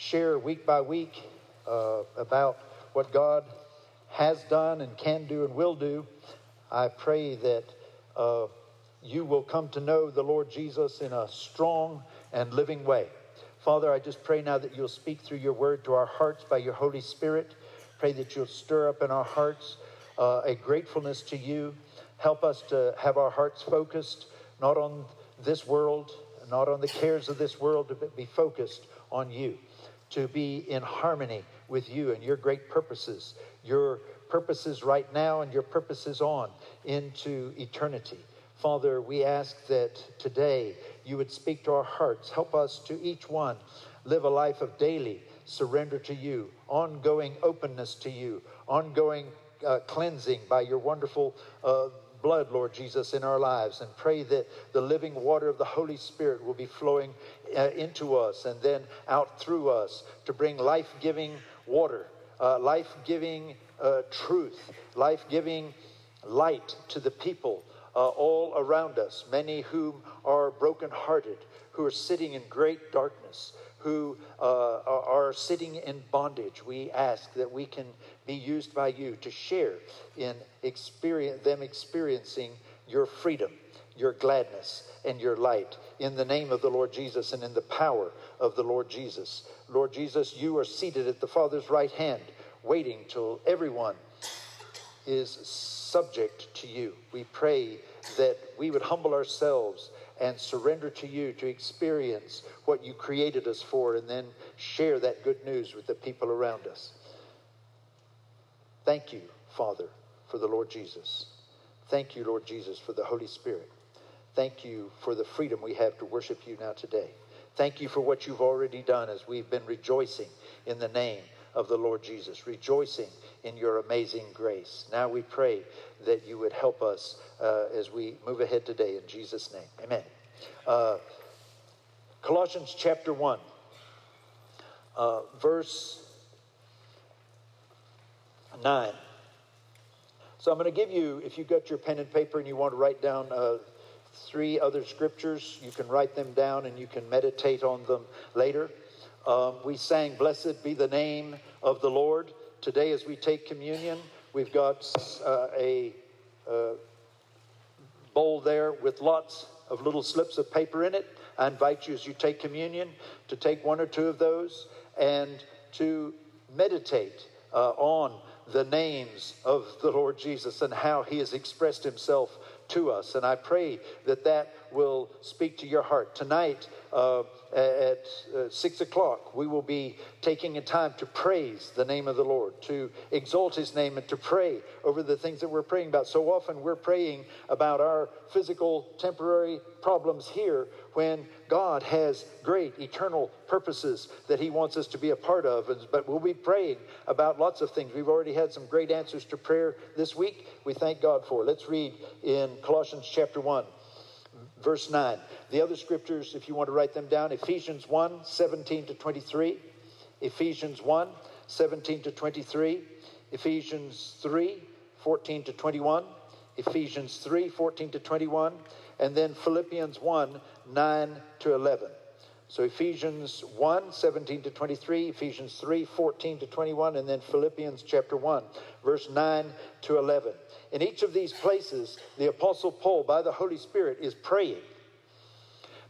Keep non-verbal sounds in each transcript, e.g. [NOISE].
share week by week uh, about what God has done and can do and will do, I pray that uh, you will come to know the Lord Jesus in a strong and living way. Father, I just pray now that you'll speak through your word to our hearts by your Holy Spirit. Pray that you'll stir up in our hearts uh, a gratefulness to you. Help us to have our hearts focused not on this world, not on the cares of this world, but be focused on you, to be in harmony with you and your great purposes, your purposes right now and your purposes on into eternity. Father, we ask that today you would speak to our hearts. Help us to each one live a life of daily surrender to you, ongoing openness to you, ongoing uh, cleansing by your wonderful uh, blood, Lord Jesus, in our lives, and pray that the living water of the Holy Spirit will be flowing uh, into us and then out through us to bring life giving water, uh, life giving uh, truth, life giving light to the people. Uh, all around us, many whom are brokenhearted, who are sitting in great darkness, who uh, are sitting in bondage. We ask that we can be used by you to share in experience, them experiencing your freedom, your gladness, and your light. In the name of the Lord Jesus and in the power of the Lord Jesus. Lord Jesus, you are seated at the Father's right hand, waiting till everyone is subject to you. We pray that we would humble ourselves and surrender to you to experience what you created us for and then share that good news with the people around us. Thank you, Father, for the Lord Jesus. Thank you, Lord Jesus, for the Holy Spirit. Thank you for the freedom we have to worship you now today. Thank you for what you've already done as we've been rejoicing in the name of the Lord Jesus, rejoicing in your amazing grace. Now we pray that you would help us uh, as we move ahead today in Jesus' name. Amen. Uh, Colossians chapter 1, uh, verse 9. So I'm going to give you, if you've got your pen and paper and you want to write down uh, three other scriptures, you can write them down and you can meditate on them later. Um, we sang, Blessed be the name of the Lord. Today, as we take communion, we've got uh, a uh, bowl there with lots of little slips of paper in it. I invite you, as you take communion, to take one or two of those and to meditate uh, on the names of the Lord Jesus and how he has expressed himself to us. And I pray that that will speak to your heart. Tonight, uh, at uh, six o'clock, we will be taking a time to praise the name of the Lord, to exalt his name, and to pray over the things that we're praying about. So often we're praying about our physical, temporary problems here when God has great eternal purposes that he wants us to be a part of. But we'll be praying about lots of things. We've already had some great answers to prayer this week. We thank God for. Let's read in Colossians chapter 1 verse 9. The other scriptures, if you want to write them down, Ephesians 1 17 to 23, Ephesians 1 17 to 23, Ephesians 3 14 to 21, Ephesians 3 14 to 21, and then Philippians 1 9 to 11. So Ephesians 1 17 to 23, Ephesians 3 14 to 21, and then Philippians chapter 1, verse 9 to 11. In each of these places, the Apostle Paul, by the Holy Spirit, is praying.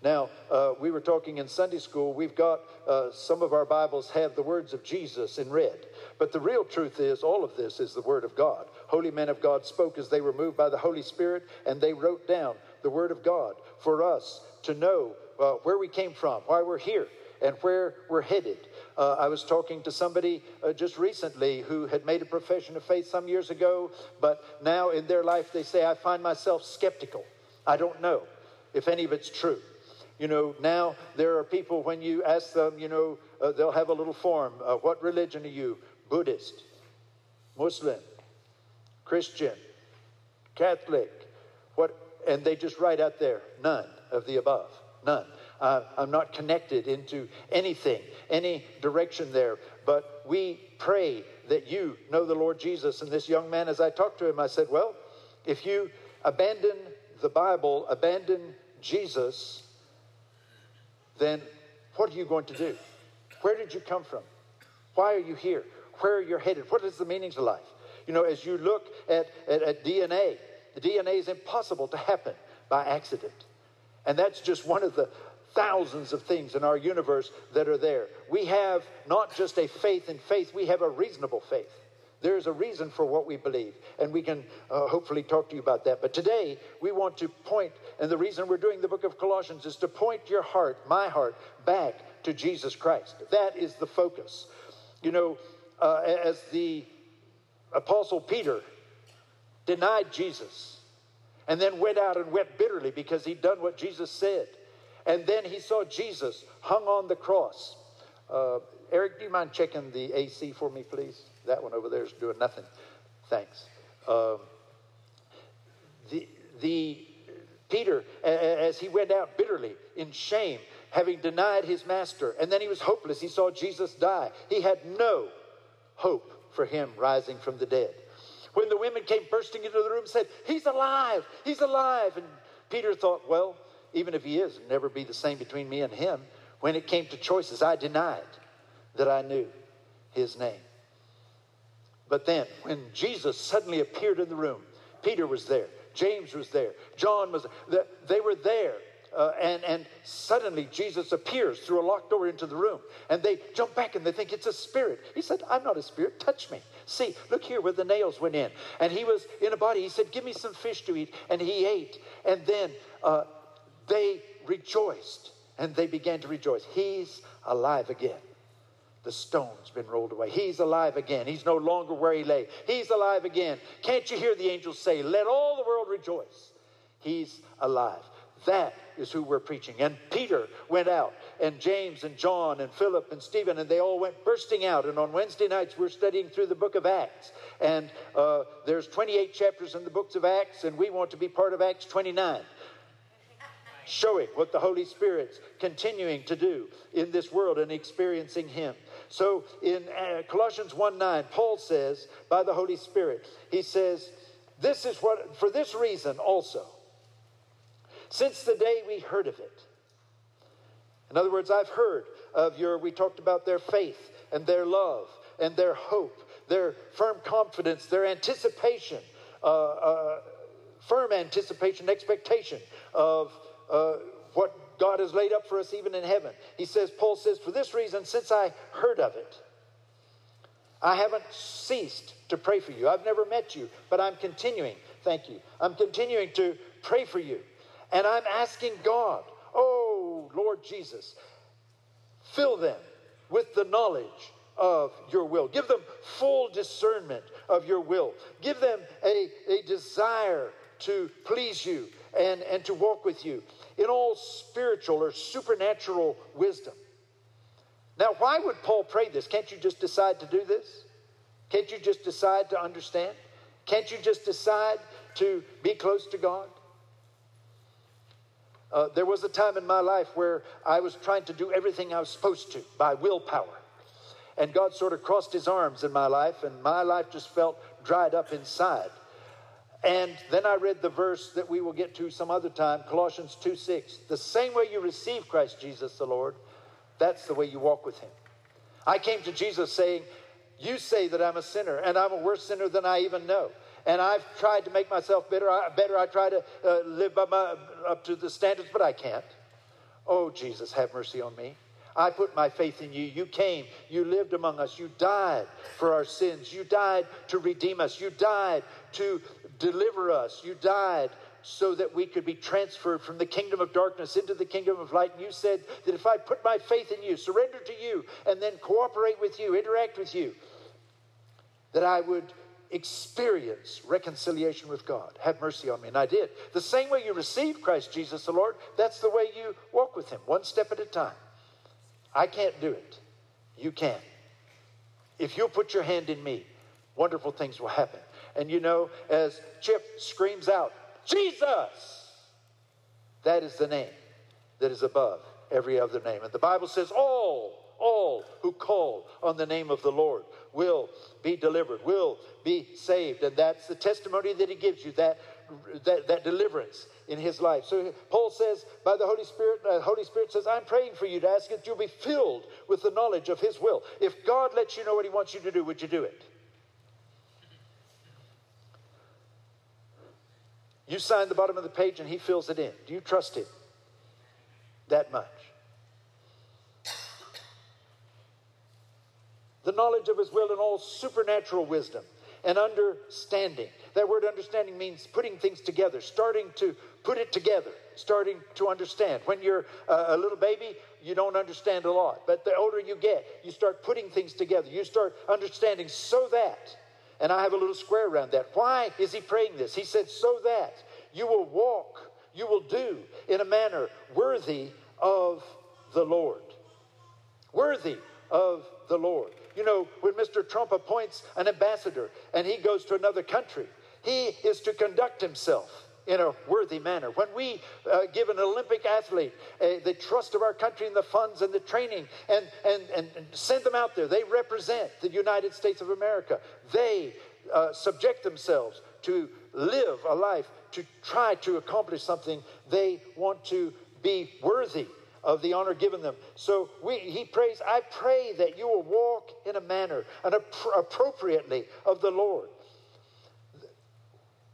Now, uh, we were talking in Sunday school, we've got uh, some of our Bibles have the words of Jesus in red. But the real truth is, all of this is the Word of God. Holy men of God spoke as they were moved by the Holy Spirit, and they wrote down the Word of God for us to know uh, where we came from, why we're here, and where we're headed. Uh, I was talking to somebody uh, just recently who had made a profession of faith some years ago, but now in their life they say, I find myself skeptical. I don't know if any of it's true. You know, now there are people, when you ask them, you know, uh, they'll have a little form. Uh, what religion are you? Buddhist, Muslim, Christian, Catholic, what? And they just write out there, none of the above. None. Uh, I'm not connected into anything, any direction there. But we pray that you know the Lord Jesus. And this young man, as I talked to him, I said, Well, if you abandon the Bible, abandon Jesus, then what are you going to do? Where did you come from? Why are you here? Where are you headed? What is the meaning to life? You know, as you look at, at, at DNA, the DNA is impossible to happen by accident. And that's just one of the thousands of things in our universe that are there. We have not just a faith in faith, we have a reasonable faith. There's a reason for what we believe, and we can uh, hopefully talk to you about that. But today, we want to point, and the reason we're doing the book of Colossians is to point your heart, my heart, back to Jesus Christ. That is the focus. You know, uh, as the Apostle Peter denied Jesus and then went out and wept bitterly because he'd done what Jesus said. And then he saw Jesus hung on the cross. Uh, Eric, do you mind checking the AC for me, please? That one over there is doing nothing. Thanks. Um, the, the Peter, as he went out bitterly in shame, having denied his master, and then he was hopeless. He saw Jesus die. He had no hope for him rising from the dead. When the women came bursting into the room said, He's alive, he's alive. And Peter thought, Well, even if he is, it'll never be the same between me and him. When it came to choices, I denied that I knew his name. But then, when Jesus suddenly appeared in the room, Peter was there, James was there, John was there. They were there. Uh, and, and suddenly Jesus appears through a locked door into the room. And they jump back and they think it's a spirit. He said, I'm not a spirit. Touch me. See, look here where the nails went in. And he was in a body. He said, Give me some fish to eat. And he ate. And then uh, they rejoiced. And they began to rejoice. He's alive again. The stone's been rolled away. He's alive again. He's no longer where he lay. He's alive again. Can't you hear the angels say, Let all the world rejoice? He's alive. That is who we're preaching. And Peter went out, and James and John and Philip and Stephen, and they all went bursting out. And on Wednesday nights, we're studying through the book of Acts. And uh, there's 28 chapters in the books of Acts, and we want to be part of Acts 29 showing what the Holy Spirit's continuing to do in this world and experiencing Him. So in uh, Colossians 1 9, Paul says, by the Holy Spirit, he says, This is what, for this reason also, since the day we heard of it. In other words, I've heard of your, we talked about their faith and their love and their hope, their firm confidence, their anticipation, uh, uh, firm anticipation, expectation of uh, what God has laid up for us even in heaven. He says, Paul says, for this reason, since I heard of it, I haven't ceased to pray for you. I've never met you, but I'm continuing. Thank you. I'm continuing to pray for you. And I'm asking God, oh, Lord Jesus, fill them with the knowledge of your will. Give them full discernment of your will. Give them a, a desire to please you and, and to walk with you in all spiritual or supernatural wisdom. Now, why would Paul pray this? Can't you just decide to do this? Can't you just decide to understand? Can't you just decide to be close to God? Uh, there was a time in my life where I was trying to do everything I was supposed to by willpower. And God sort of crossed his arms in my life, and my life just felt dried up inside. And then I read the verse that we will get to some other time, Colossians 2 6. The same way you receive Christ Jesus the Lord, that's the way you walk with him. I came to Jesus saying, You say that I'm a sinner, and I'm a worse sinner than I even know. And I've tried to make myself better. I, better. I try to uh, live by my, up to the standards, but I can't. Oh, Jesus, have mercy on me. I put my faith in you. You came, you lived among us, you died for our sins, you died to redeem us, you died to deliver us, you died so that we could be transferred from the kingdom of darkness into the kingdom of light. And you said that if I put my faith in you, surrender to you, and then cooperate with you, interact with you, that I would experience reconciliation with God. Have mercy on me. And I did. The same way you receive Christ Jesus the Lord, that's the way you walk with Him, one step at a time. I can't do it. You can. If you'll put your hand in me, wonderful things will happen. And you know, as Chip screams out, Jesus, that is the name that is above every other name. And the Bible says, all, all who call on the name of the Lord will be delivered, will be saved. And that's the testimony that he gives you, that, that, that deliverance in his life. So Paul says, by the Holy Spirit, the uh, Holy Spirit says, I'm praying for you to ask that you'll be filled with the knowledge of his will. If God lets you know what he wants you to do, would you do it? You sign the bottom of the page and he fills it in. Do you trust him that much? The knowledge of his will and all supernatural wisdom and understanding. That word understanding means putting things together, starting to put it together, starting to understand. When you're a little baby, you don't understand a lot. But the older you get, you start putting things together. You start understanding so that and I have a little square around that. Why is he praying this? He said, so that you will walk, you will do in a manner worthy of the Lord. Worthy of the Lord. You know, when Mr. Trump appoints an ambassador and he goes to another country, he is to conduct himself in a worthy manner. When we uh, give an Olympic athlete uh, the trust of our country and the funds and the training and, and, and, send them out there, they represent the United States of America. They uh, subject themselves to live a life to try to accomplish something they want to be worthy of the honor given them. So we, he prays, I pray that you will walk in a manner and appropriately of the Lord.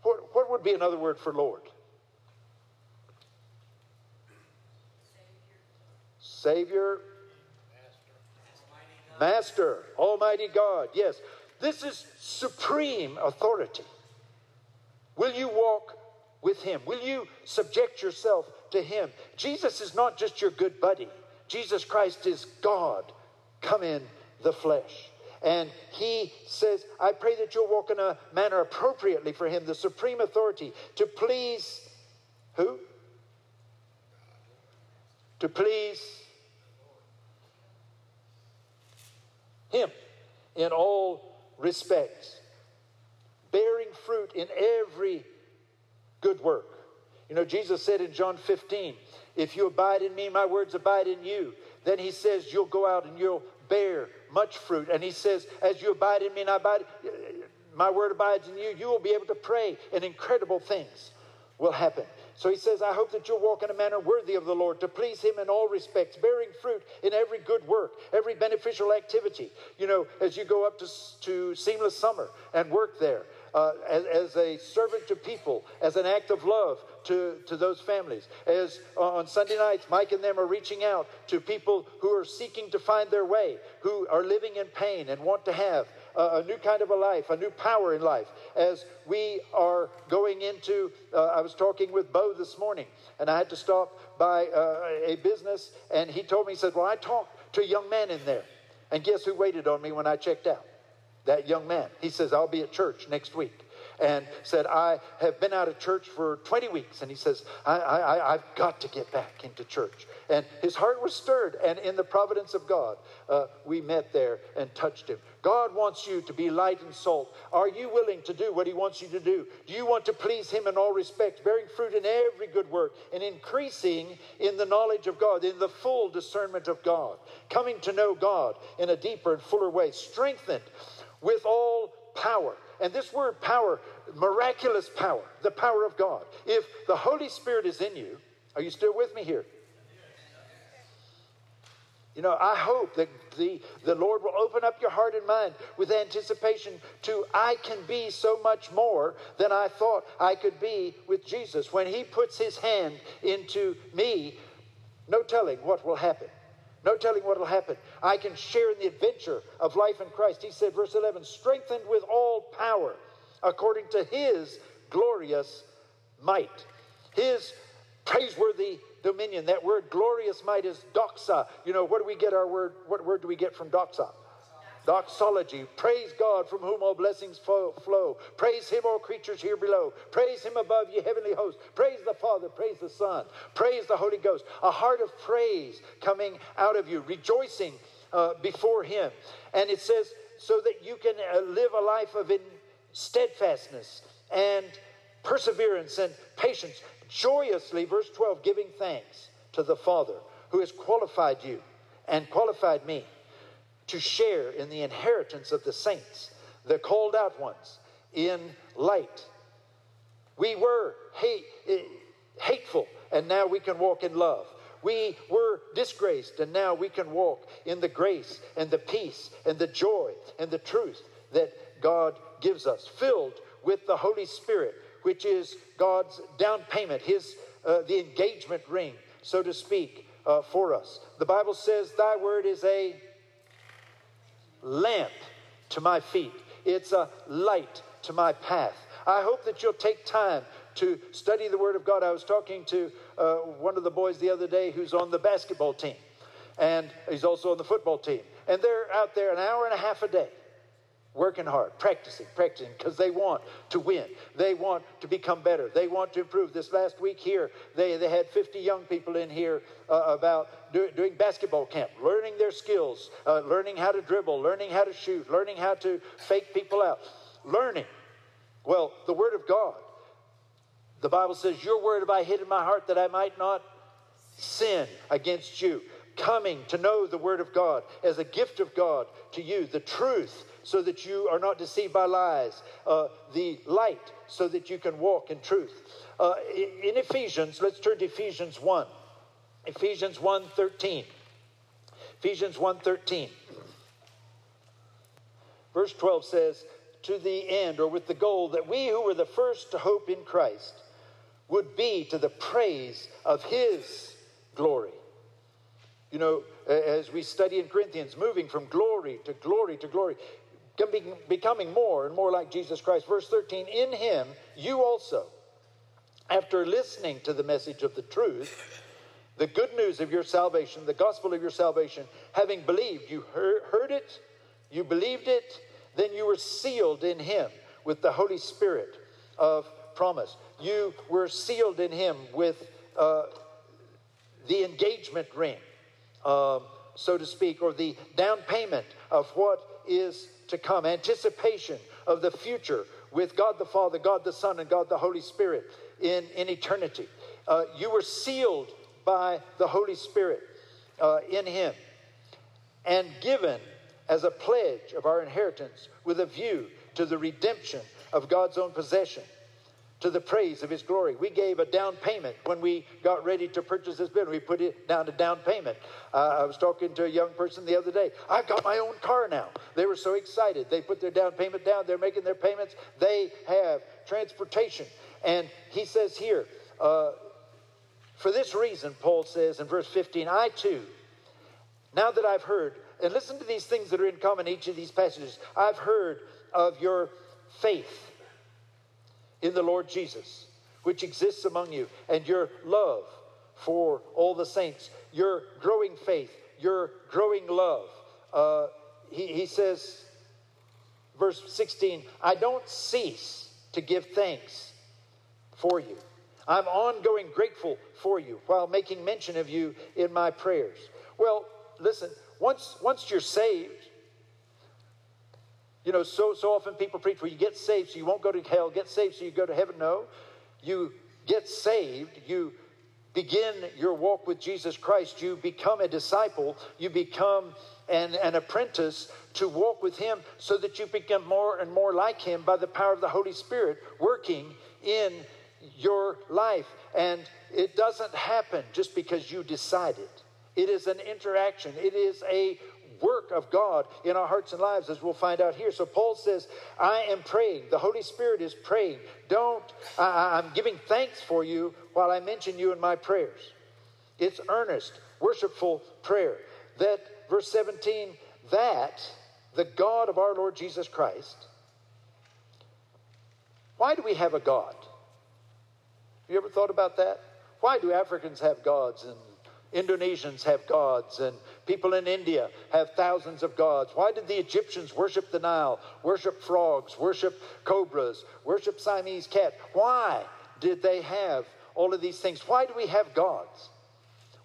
What, what would be another word for Lord? Savior. Master. Master. Almighty God. Yes. This is supreme authority. Will you walk with Him? Will you subject yourself to Him? Jesus is not just your good buddy, Jesus Christ is God come in the flesh. And he says, I pray that you'll walk in a manner appropriately for him, the supreme authority, to please who? To please him in all respects, bearing fruit in every good work. You know, Jesus said in John 15, If you abide in me, my words abide in you. Then he says, You'll go out and you'll bear much fruit. And he says, As you abide in me and I abide, my word abides in you, you will be able to pray, and incredible things will happen. So he says, I hope that you'll walk in a manner worthy of the Lord, to please him in all respects, bearing fruit in every good work, every beneficial activity. You know, as you go up to, to Seamless Summer and work there, uh, as, as, a servant to people, as an act of love to, to those families. As uh, on Sunday nights, Mike and them are reaching out to people who are seeking to find their way, who are living in pain and want to have a, new kind of a life, a new power in life. As we are going into, uh, I was talking with Bo this morning, and I had to stop by uh, a business, and he told me, he said, Well, I talked to a young man in there. And guess who waited on me when I checked out? that young man. He says, I'll be at church next week. And said, I have been out of church for 20 weeks. And he says, I, I, I've got to get back into church. And his heart was stirred. And in the providence of God, uh, we met there and touched him. God wants you to be light and salt. Are you willing to do what He wants you to do? Do you want to please Him in all respects, bearing fruit in every good work, and increasing in the knowledge of God, in the full discernment of God, coming to know God in a deeper and fuller way, strengthened with all power. And this word power, miraculous power, the power of God. If the Holy Spirit is in you, are you still with me here? You know, I hope that the, the Lord will open up your heart and mind with anticipation to I can be so much more than I thought I could be with Jesus. When He puts His hand into me, no telling what will happen. No telling what will happen. I can share in the adventure of life in Christ. He said, verse 11, strengthened with all power according to his glorious might. His praiseworthy dominion. That word glorious might is doxa. You know, what do we get our word? What word do we get from doxa? Doxology. Praise God from whom all blessings flow. Praise him, all creatures here below. Praise him above, ye heavenly hosts. Praise the Father. Praise the Son. Praise the Holy Ghost. A heart of praise coming out of you, rejoicing uh, before him. And it says, so that you can uh, live a life of steadfastness and perseverance and patience, joyously, verse 12, giving thanks to the Father who has qualified you and qualified me to share in the inheritance of the saints, the called out ones, in light. We were hate, eh, hateful, and now we can walk in love. We were disgraced, and now we can walk in the grace and the peace and the joy and the truth that God gives us, filled with the Holy Spirit, which is God's down payment, His uh, the engagement ring, so to speak, uh, for us. The Bible says, "Thy word is a lamp to my feet, it's a light to my path. I hope that you'll take time to study the Word of God. I was talking to uh, one of the boys the other day who's on the basketball team, and he's also on the football team. And they're out there an hour and a half a day working hard, practicing, practicing, because they want to win. They want to become better. They want to improve. This last week here, they, they had 50 young people in here uh, about do, doing basketball camp, learning their skills, uh, learning how to dribble, learning how to shoot, learning how to fake people out. Learning. Well, the Word of God. The Bible says, Your word have I hid in my heart that I might not sin against you. Coming to know the Word of God as a gift of God to you, the truth so that you are not deceived by lies, uh, the light so that you can walk in truth. Uh, in Ephesians, let's turn to Ephesians 1. Ephesians 1 13. Ephesians 1 13. Verse 12 says, To the end, or with the goal, that we who were the first to hope in Christ would be to the praise of his glory. You know, as we study in Corinthians, moving from glory to glory to glory becoming more and more like Jesus Christ. Verse 13, in him you also, after listening to the message of the truth, the good news of your salvation, the gospel of your salvation, having believed, you heard it, you believed it, then you were sealed in him with the Holy Spirit of promise. You were sealed in him with uh, the engagement ring, uh, so to speak, or the down payment of what is to come, anticipation of the future with God the Father, God the Son, and God the Holy Spirit in, in eternity. Uh, you were sealed by the Holy Spirit uh, in Him and given as a pledge of our inheritance with a view to the redemption of God's own possession to the praise of his glory. We gave a down payment when we got ready to purchase this building. We put it down to down payment. Uh, I was talking to a young person the other day. I've got my own car now. They were so excited. They put their down payment down. They're making their payments. They have transportation. And he says here, uh, for this reason, Paul says in verse 15, I too, now that I've heard, and listen to these things that are in common in each of these passages, I've heard of your faith in the Lord Jesus, which exists among you, and your love for all the saints, your growing faith, your growing love. Uh, he, he says, verse 16, I don't cease to give thanks for you. I'm ongoing grateful for you while making mention of you in my prayers. Well, listen, once, once you're saved, you know, so, so often people preach, well, you get saved so you won't go to hell, get saved so you go to heaven. No. You get saved, you begin your walk with Jesus Christ, you become a disciple, you become an, an apprentice to walk with Him so that you become more and more like Him by the power of the Holy Spirit working in your life. And it doesn't happen just because you decide it. It is an interaction. It is a work of God in our hearts and lives, as we'll find out here. So Paul says, I am praying. The Holy Spirit is praying. Don't, I, I'm giving thanks for you while I mention you in my prayers. It's earnest, worshipful prayer. That, verse 17, that the God of our Lord Jesus Christ, why do we have a God? Have you ever thought about that? Why do Africans have gods and Indonesians have gods and People in India have thousands of gods. Why did the Egyptians worship the Nile, worship frogs, worship cobras, worship Siamese cat? Why did they have all of these things? Why do we have gods?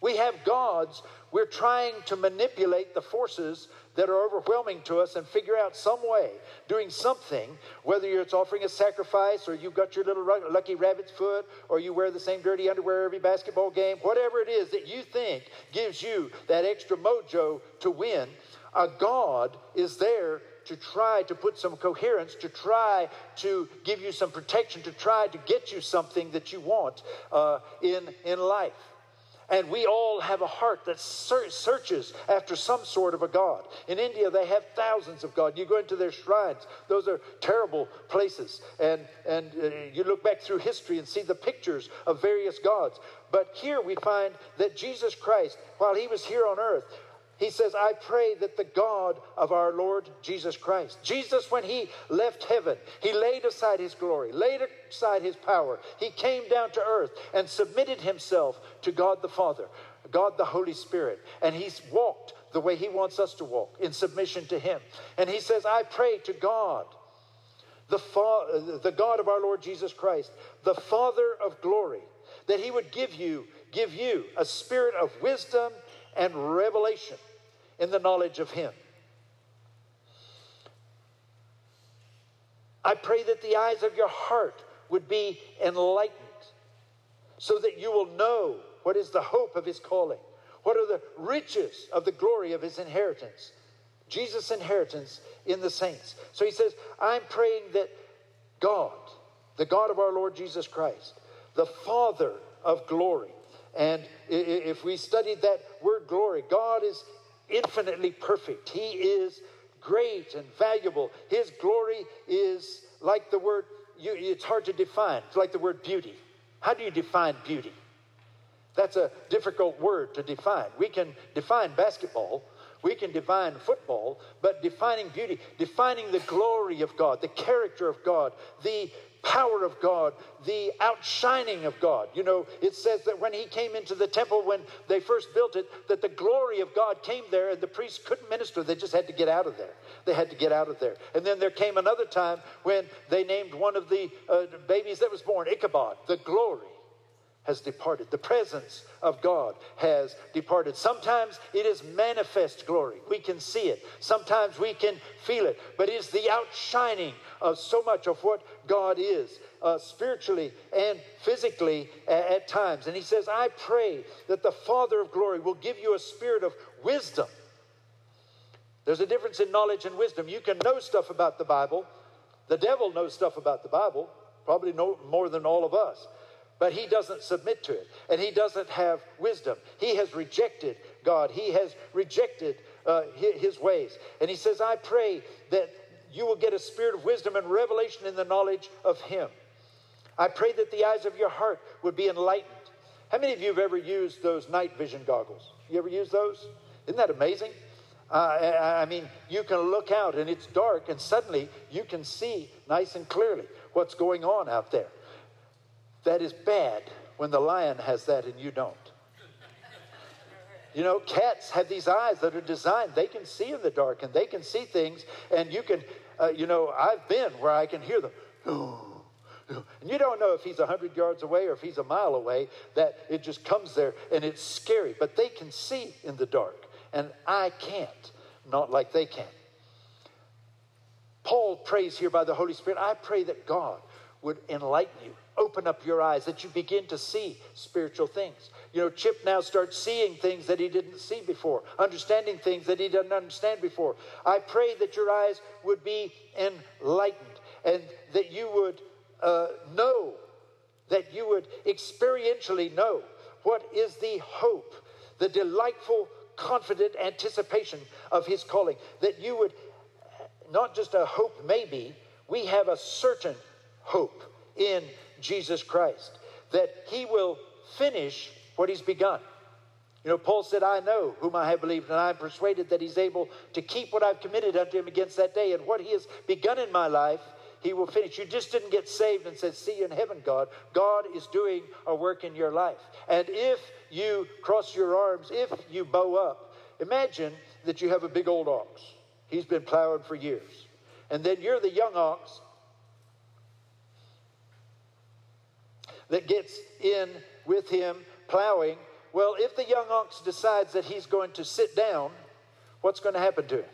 We have gods. We're trying to manipulate the forces that are overwhelming to us and figure out some way, doing something, whether it's offering a sacrifice or you've got your little lucky rabbit's foot or you wear the same dirty underwear every basketball game, whatever it is that you think gives you that extra mojo to win, a God is there to try to put some coherence, to try to give you some protection, to try to get you something that you want uh, in, in life. And we all have a heart that searches after some sort of a God. In India, they have thousands of gods. You go into their shrines, those are terrible places. And, and uh, you look back through history and see the pictures of various gods. But here we find that Jesus Christ, while he was here on earth, he says, I pray that the God of our Lord Jesus Christ, Jesus, when he left heaven, he laid aside his glory, laid aside his power. He came down to earth and submitted himself to God the Father, God the Holy Spirit. And he's walked the way he wants us to walk in submission to him. And he says, I pray to God, the, Fa- the God of our Lord Jesus Christ, the Father of glory, that he would give you, give you a spirit of wisdom and revelation in the knowledge of Him. I pray that the eyes of your heart would be enlightened so that you will know what is the hope of His calling, what are the riches of the glory of His inheritance, Jesus' inheritance in the saints. So He says, I'm praying that God, the God of our Lord Jesus Christ, the Father of glory, and if we studied that word glory, God is infinitely perfect. He is great and valuable. His glory is like the word, you, it's hard to define. It's like the word beauty. How do you define beauty? That's a difficult word to define. We can define basketball, we can define football, but defining beauty, defining the glory of God, the character of God, the power of God, the outshining of God. You know, it says that when he came into the temple, when they first built it, that the glory of God came there and the priests couldn't minister. They just had to get out of there. They had to get out of there. And then there came another time when they named one of the uh, babies that was born Ichabod, the glory has departed. The presence of God has departed. Sometimes it is manifest glory. We can see it. Sometimes we can feel it. But it is the outshining of so much of what God is. Uh, spiritually and physically at, at times. And he says, I pray that the Father of glory will give you a spirit of wisdom. There's a difference in knowledge and wisdom. You can know stuff about the Bible. The devil knows stuff about the Bible, probably no more than all of us but he doesn't submit to it and he doesn't have wisdom. He has rejected God, he has rejected uh, his ways. And he says, I pray that you will get a spirit of wisdom and revelation in the knowledge of him. I pray that the eyes of your heart would be enlightened. How many of you have ever used those night vision goggles? You ever use those? Isn't that amazing? Uh, I, I mean, you can look out and it's dark, and suddenly you can see nice and clearly what's going on out there. That is bad when the lion has that and you don't. You know, cats have these eyes that are designed, they can see in the dark and they can see things, and you can, uh, you know, I've been where I can hear them. [GASPS] And you don't know if he's 100 yards away or if he's a mile away, that it just comes there and it's scary. But they can see in the dark, and I can't, not like they can. Paul prays here by the Holy Spirit. I pray that God would enlighten you, open up your eyes, that you begin to see spiritual things. You know, Chip now starts seeing things that he didn't see before, understanding things that he didn't understand before. I pray that your eyes would be enlightened and that you would uh, know, that you would experientially know what is the hope, the delightful, confident anticipation of his calling, that you would not just a hope maybe, we have a certain hope in Jesus Christ, that he will finish what he's begun. You know, Paul said, I know whom I have believed, and I am persuaded that he's able to keep what I've committed unto him against that day. And what he has begun in my life, he will finish. You just didn't get saved and said, See you in heaven, God. God is doing a work in your life. And if you cross your arms, if you bow up, imagine that you have a big old ox. He's been plowing for years. And then you're the young ox that gets in with him plowing. Well, if the young ox decides that he's going to sit down, what's going to happen to him?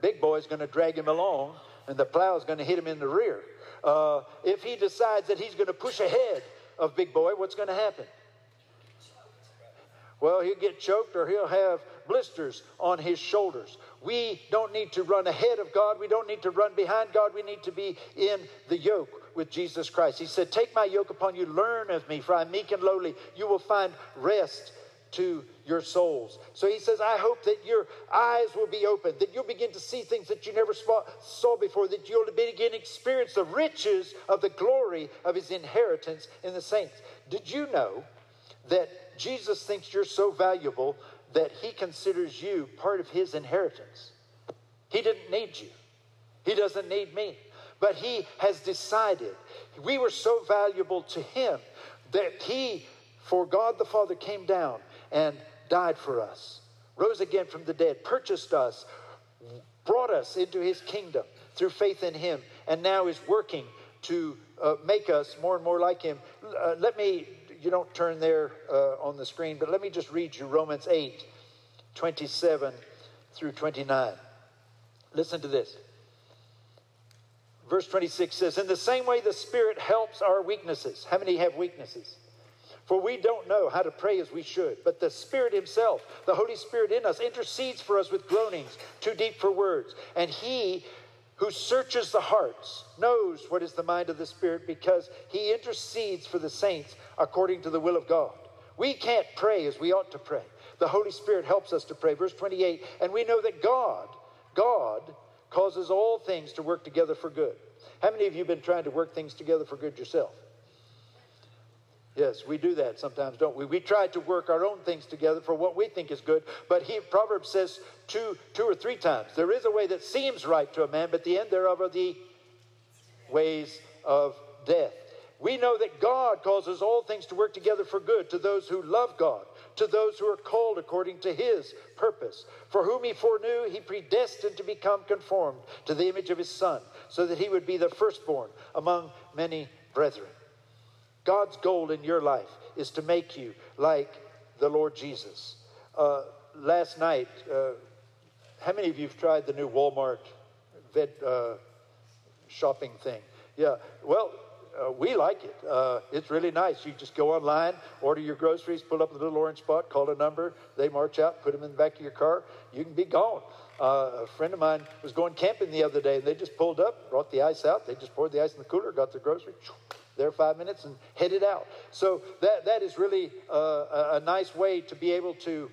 Big boy's going to drag him along, and the plow's going to hit him in the rear. Uh, if he decides that he's going to push ahead of Big Boy, what's going to happen? Well, he'll get choked or he'll have blisters on his shoulders. We don't need to run ahead of God. We don't need to run behind God. We need to be in the yoke with Jesus Christ. He said, Take my yoke upon you, learn of me, for I'm meek and lowly. You will find rest to your souls. So he says, I hope that your eyes will be open, that you'll begin to see things that you never saw before, that you'll begin to experience the riches of the glory of his inheritance in the saints. Did you know that Jesus thinks you're so valuable that he considers you part of his inheritance? He didn't need you, he doesn't need me. But he has decided we were so valuable to him that he, for God the Father, came down and died for us, rose again from the dead, purchased us, brought us into his kingdom through faith in him, and now is working to uh, make us more and more like him. Uh, let me, you don't turn there uh, on the screen, but let me just read you Romans 8 27 through 29. Listen to this. Verse 26 says, In the same way, the Spirit helps our weaknesses. How many have weaknesses? For we don't know how to pray as we should, but the Spirit Himself, the Holy Spirit in us, intercedes for us with groanings too deep for words. And He who searches the hearts knows what is the mind of the Spirit because He intercedes for the saints according to the will of God. We can't pray as we ought to pray. The Holy Spirit helps us to pray. Verse 28 And we know that God, God causes all things to work together for good. How many of you have been trying to work things together for good yourself? Yes, we do that sometimes, don't we? We try to work our own things together for what we think is good, but he, Proverbs says two, two or three times there is a way that seems right to a man, but the end thereof are the ways of death. We know that God causes all things to work together for good to those who love God, to those who are called according to his purpose. For whom he foreknew, he predestined to become conformed to the image of his Son, so that he would be the firstborn among many brethren. God's goal in your life is to make you like the Lord Jesus. Uh, last night, uh, how many of you have tried the new Walmart vet, uh, shopping thing? Yeah, well, uh, we like it. Uh, it's really nice. You just go online, order your groceries, pull up the little orange spot, call a number, they march out, put them in the back of your car, you can be gone. Uh, a friend of mine was going camping the other day, and they just pulled up, brought the ice out, they just poured the ice in the cooler, got their groceries, [SNIFFS] there five minutes and headed out. So that, that is really uh, a nice way to be able to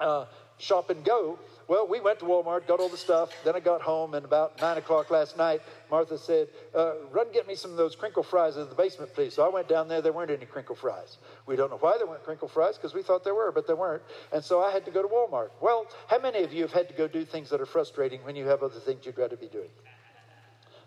uh, shop and go. Well, we went to Walmart, got all the stuff. Then I got home, and about 9 o'clock last night, Martha said, uh, Run get me some of those crinkle fries in the basement, please. So I went down there. There weren't any crinkle fries. We don't know why there weren't crinkle fries because we thought there were, but there weren't. And so I had to go to Walmart. Well, how many of you have had to go do things that are frustrating when you have other things you'd rather be doing?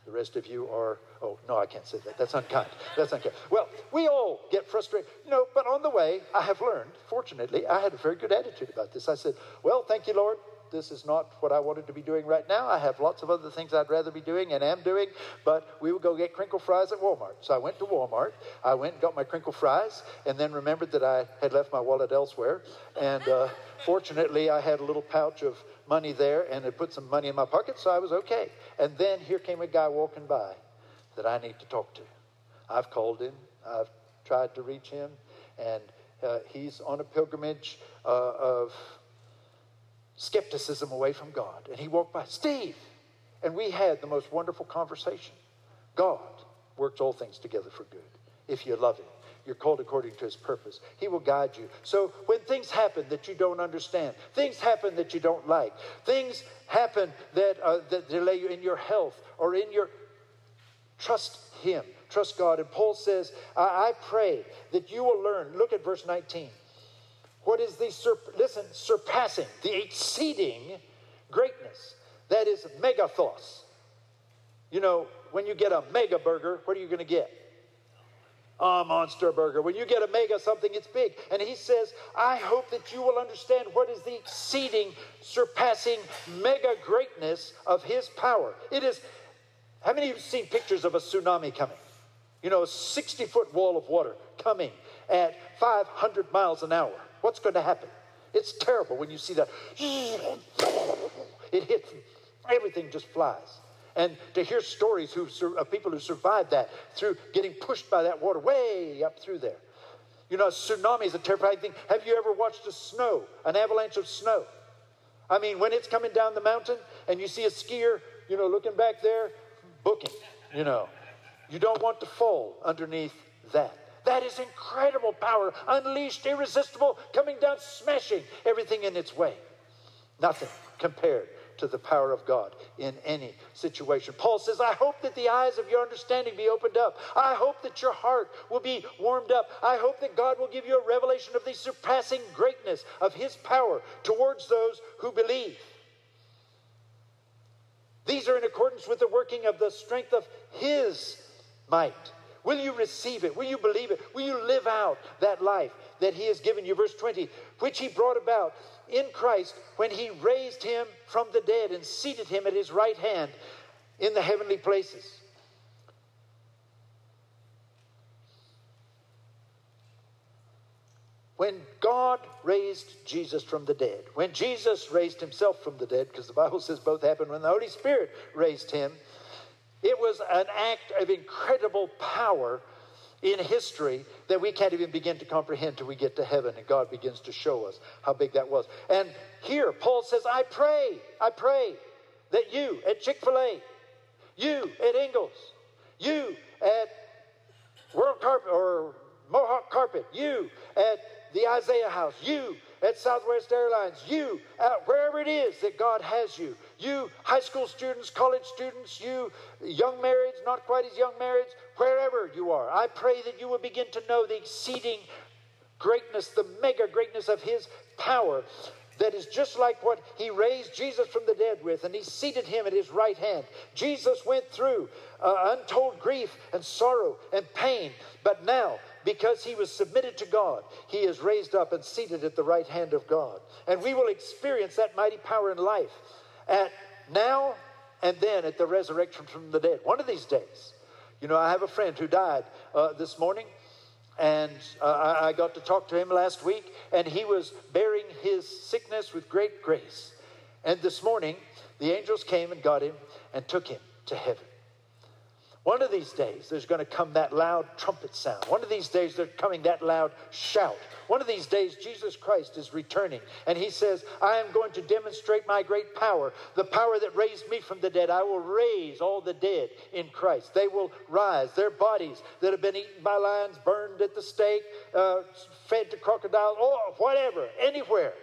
The rest of you are, oh, no, I can't say that. That's unkind. That's unkind. Well, we all get frustrated. You know, but on the way, I have learned, fortunately, I had a very good attitude about this. I said, well, thank you, Lord. This is not what I wanted to be doing right now. I have lots of other things I'd rather be doing and am doing, but we will go get crinkle fries at Walmart. So I went to Walmart. I went and got my crinkle fries and then remembered that I had left my wallet elsewhere. And uh, [LAUGHS] fortunately, I had a little pouch of money there and had put some money in my pocket, so I was okay. And then here came a guy walking by that I need to talk to. I've called him, I've tried to reach him, and uh, he's on a pilgrimage uh, of skepticism away from God. And he walked by, Steve! And we had the most wonderful conversation. God works all things together for good if you love him. You're called according to his purpose. He will guide you. So when things happen that you don't understand, things happen that you don't like, things happen that, uh, that delay you in your health or in your trust him, trust God. And Paul says, I, I pray that you will learn. Look at verse 19. What is the, sur- listen, surpassing, the exceeding greatness? That is megathos. You know, when you get a mega burger, what are you going to get? a monster burger. When you get a mega something, it's big. And he says, I hope that you will understand what is the exceeding, surpassing mega greatness of his power. It is, how many of you have seen pictures of a tsunami coming? You know, a 60 foot wall of water coming at 500 miles an hour. What's going to happen? It's terrible when you see that. It hits, everything just flies. And to hear stories who, of people who survived that through getting pushed by that water way up through there. You know, tsunami is a terrifying thing. Have you ever watched a snow, an avalanche of snow? I mean, when it's coming down the mountain and you see a skier, you know, looking back there, booking, you know. You don't want to fall underneath that. That is incredible power, unleashed, irresistible, coming down, smashing everything in its way. Nothing compared to the power of God in any situation. Paul says, I hope that the eyes of your understanding be opened up. I hope that your heart will be warmed up. I hope that God will give you a revelation of the surpassing greatness of his power towards those who believe. These are in accordance with the working of the strength of his might. Will you receive it? Will you believe it? Will you live out that life that he has given you? Verse 20, which he brought about in Christ when he raised him from the dead and seated him at his right hand in the heavenly places. When God raised Jesus from the dead, when Jesus raised himself from the dead, because the Bible says both happened when the Holy Spirit raised him, it was an act of incredible power in history that we can't even begin to comprehend till we get to heaven and God begins to show us how big that was. And here, Paul says, I pray, I pray that you at Chick fil A, you at Ingles, you at World Carpet or Mohawk Carpet, you at the Isaiah House, you at Southwest Airlines, you at wherever it is that God has you, you high school students, college students, you young marrieds, not quite as young marrieds, wherever you are, I pray that you will begin to know the exceeding greatness, the mega greatness of His power that is just like what he raised Jesus from the dead with, and he seated him at his right hand. Jesus went through uh, untold grief and sorrow and pain, but now, because he was submitted to God, he is raised up and seated at the right hand of God. And we will experience that mighty power in life at now and then at the resurrection from the dead. One of these days. You know, I have a friend who died uh, this morning, and uh, I got to talk to him last week, and he was bearing his sickness with great grace. And this morning, the angels came and got him and took him to heaven. One of these days, there's going to come that loud trumpet sound. One of these days, there's coming that loud shout. One of these days, Jesus Christ is returning, and he says, I am going to demonstrate my great power, the power that raised me from the dead. I will raise all the dead in Christ. They will rise. Their bodies that have been eaten by lions, burned at the stake, uh, fed to crocodiles, or whatever, anywhere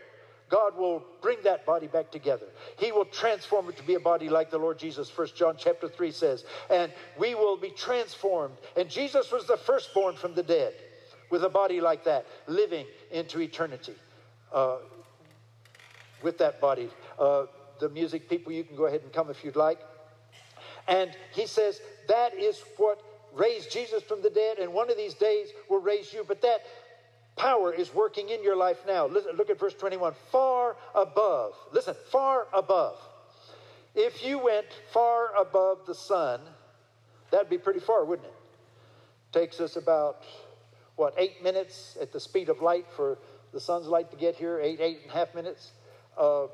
God will bring that body back together. He will transform it to be a body like the Lord Jesus, First John chapter 3 says. And we will be transformed. And Jesus was the firstborn from the dead with a body like that, living into eternity uh, with that body. Uh, the music people, you can go ahead and come if you'd like. And he says that is what raised Jesus from the dead, and one of these days will raise you. But that power is working in your life now. Listen, look at verse 21. Far above, listen, far above. If you went far above the sun, that'd be pretty far, wouldn't it? Takes us about, what, eight minutes at the speed of light for the sun's light to get here, eight, eight and a half minutes. Uh,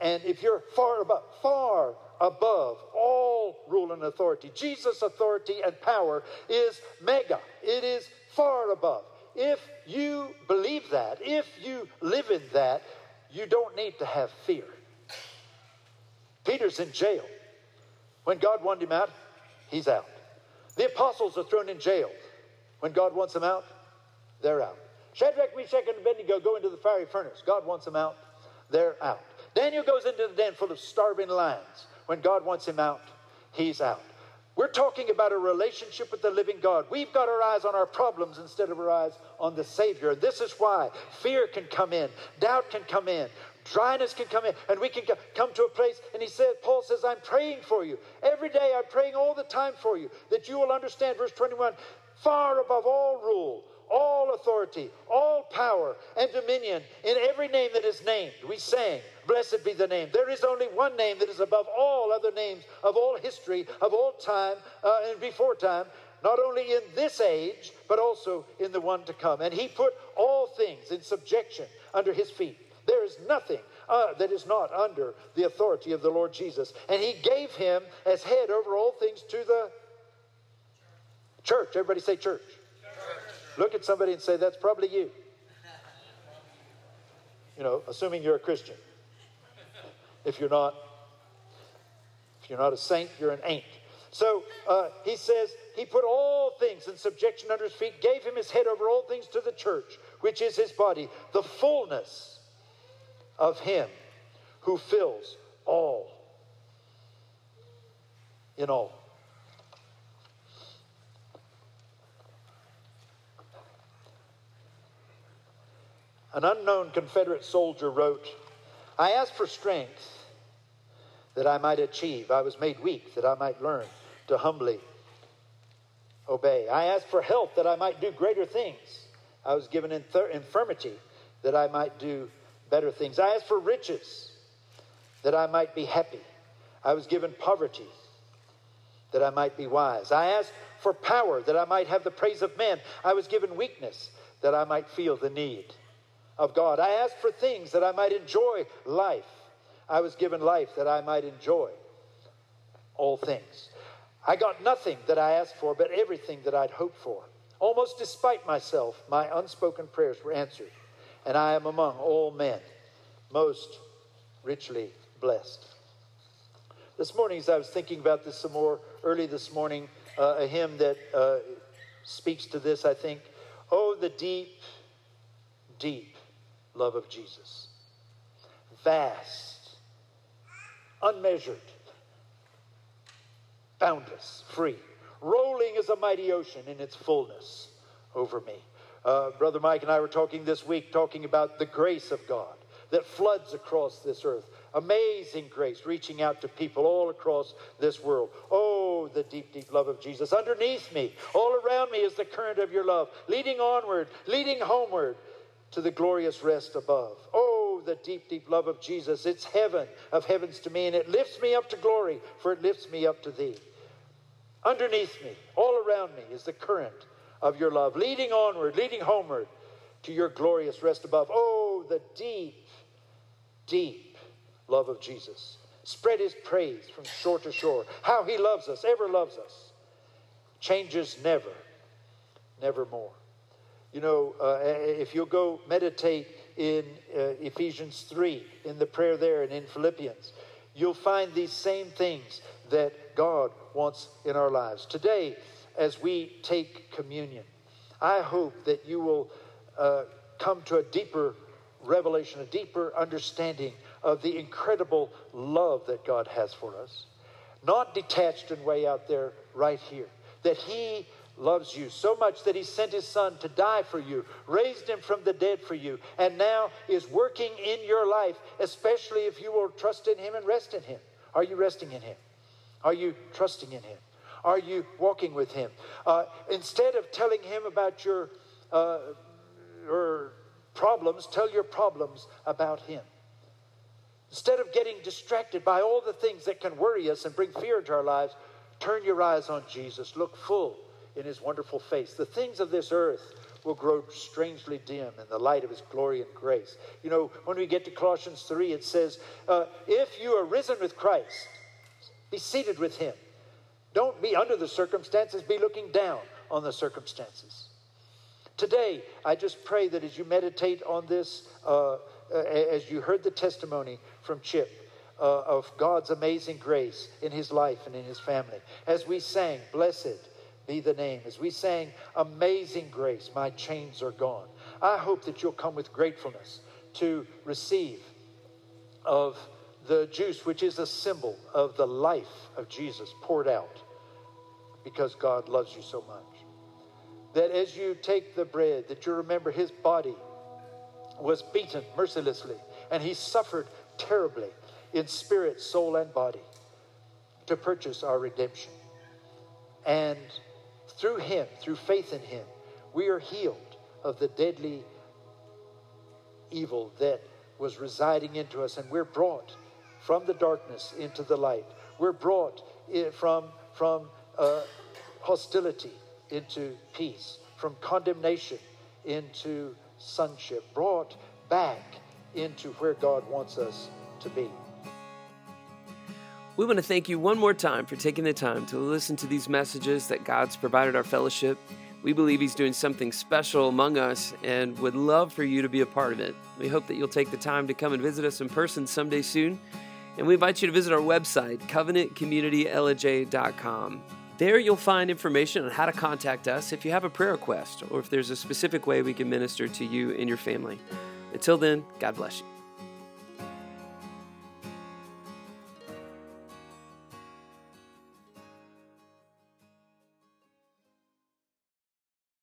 and if you're far above, far above all rule and authority, Jesus' authority and power is mega. It is far above. If you believe that, if you live in that, you don't need to have fear. Peter's in jail. When God wanted him out, he's out. The apostles are thrown in jail. When God wants them out, they're out. Shadrach, Meshach, and Abednego go into the fiery furnace. God wants them out, they're out. Daniel goes into the den full of starving lions. When God wants him out, he's out. We're talking about a relationship with the living God. We've got our eyes on our problems instead of our eyes on the Savior. This is why fear can come in, doubt can come in, dryness can come in, and we can come to a place. And he said, Paul says, I'm praying for you. Every day I'm praying all the time for you that you will understand. Verse 21 far above all rule, all authority, all power, and dominion in every name that is named. We sang, Blessed be the name. There is only one name that is above all other names of all history, of all time, uh, and before time, not only in this age, but also in the one to come. And he put all things in subjection under his feet. There is nothing uh, that is not under the authority of the Lord Jesus. And he gave him as head over all things to the church. Everybody say church. Look at somebody and say, That's probably you. You know, assuming you're a Christian. If you're not, if you're not a saint, you're an ain't. So uh, he says, He put all things in subjection under his feet, gave him his head over all things to the church, which is his body, the fullness of him who fills all in all. An unknown Confederate soldier wrote, I asked for strength that I might achieve. I was made weak that I might learn to humbly obey. I asked for help that I might do greater things. I was given infirmity that I might do better things. I asked for riches that I might be happy. I was given poverty that I might be wise. I asked for power that I might have the praise of men. I was given weakness that I might feel the need of God. I asked for things that I might enjoy life. I was given life that I might enjoy all things. I got nothing that I asked for, but everything that I'd hoped for. Almost despite myself, my unspoken prayers were answered, and I am among all men most richly blessed. This morning, as I was thinking about this some more early this morning, uh, a hymn that uh, speaks to this, I think, Oh, the deep, deep love of Jesus. Vast, unmeasured, boundless, free, rolling as a mighty ocean in its fullness over me. Uh, Brother Mike and I were talking this week, talking about the grace of God that floods across this earth. Amazing grace reaching out to people all across this world. Oh, the deep, deep love of Jesus. Underneath me, all around me is the current of your love, leading onward, leading homeward to the glorious rest above. Oh, the deep, deep love of Jesus. It's heaven of heavens to me, and it lifts me up to glory, for it lifts me up to thee. Underneath me, all around me, is the current of your love, leading onward, leading homeward to your glorious rest above. Oh, the deep, deep love of Jesus. Spread his praise from shore to shore. How he loves us, ever loves us. Changes never, nevermore. You know, uh, if you'll go meditate in uh, Ephesians 3, in the prayer there, and in Philippians, you'll find these same things that God wants in our lives. Today, as we take communion, I hope that you will uh, come to a deeper revelation, a deeper understanding of the incredible love that God has for us. Not detached and way out there, right here. That He loves you so much that he sent his son to die for you, raised him from the dead for you, and now is working in your life, especially if you will trust in him and rest in him. Are you resting in him? Are you trusting in him? Are you walking with him? Uh, instead of telling him about your, uh, your problems, tell your problems about him. Instead of getting distracted by all the things that can worry us and bring fear into our lives, turn your eyes on Jesus. Look full in his wonderful face. The things of this earth will grow strangely dim in the light of his glory and grace. You know, when we get to Colossians 3, it says, uh, If you are risen with Christ, be seated with him. Don't be under the circumstances, be looking down on the circumstances. Today, I just pray that as you meditate on this, uh, as you heard the testimony from Chip, uh, of God's amazing grace in his life and in his family. As we sang, Blessed be the name. As we sang, Amazing Grace, my chains are gone. I hope that you'll come with gratefulness to receive of the juice, which is a symbol of the life of Jesus poured out because God loves you so much. That as you take the bread, that you remember his body was beaten mercilessly and he suffered terribly in spirit, soul, and body to purchase our redemption. And through Him, through faith in Him, we are healed of the deadly evil that was residing into us, and we're brought from the darkness into the light. We're brought from, from uh, hostility into peace, from condemnation into sonship, brought back into where God wants us to be. We want to thank you one more time for taking the time to listen to these messages that God's provided our fellowship. We believe He's doing something special among us and would love for you to be a part of it. We hope that you'll take the time to come and visit us in person someday soon. And we invite you to visit our website, covenantcommunitylj.com. There you'll find information on how to contact us if you have a prayer request or if there's a specific way we can minister to you and your family. Until then, God bless you.